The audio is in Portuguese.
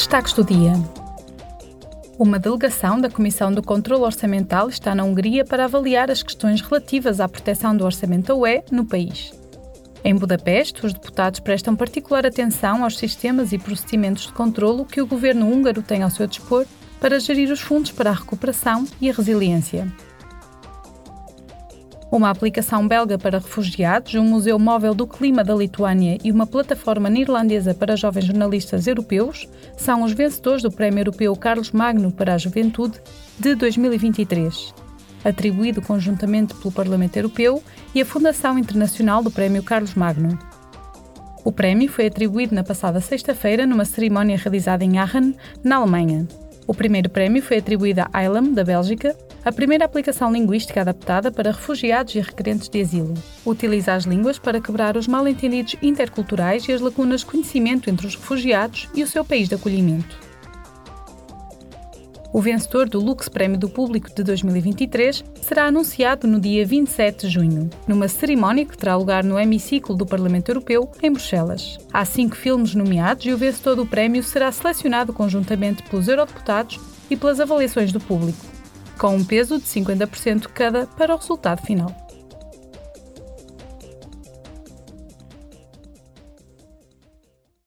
Destaques do dia. Uma delegação da Comissão do Controlo Orçamental está na Hungria para avaliar as questões relativas à proteção do orçamento da UE no país. Em Budapeste, os deputados prestam particular atenção aos sistemas e procedimentos de controlo que o governo húngaro tem ao seu dispor para gerir os fundos para a recuperação e a resiliência uma aplicação belga para refugiados, um museu móvel do clima da Lituânia e uma plataforma neerlandesa para jovens jornalistas europeus são os vencedores do Prémio Europeu Carlos Magno para a Juventude de 2023, atribuído conjuntamente pelo Parlamento Europeu e a Fundação Internacional do Prémio Carlos Magno. O prémio foi atribuído na passada sexta-feira numa cerimónia realizada em Aachen, na Alemanha. O primeiro prémio foi atribuído a Ilam, da Bélgica, a primeira aplicação linguística adaptada para refugiados e requerentes de asilo. Utiliza as línguas para quebrar os mal-entendidos interculturais e as lacunas de conhecimento entre os refugiados e o seu país de acolhimento. O vencedor do Lux Prémio do Público de 2023 será anunciado no dia 27 de junho, numa cerimónia que terá lugar no hemiciclo do Parlamento Europeu, em Bruxelas. Há cinco filmes nomeados e o vencedor do prémio será selecionado conjuntamente pelos eurodeputados e pelas avaliações do público com um peso de 50% cada para o resultado final.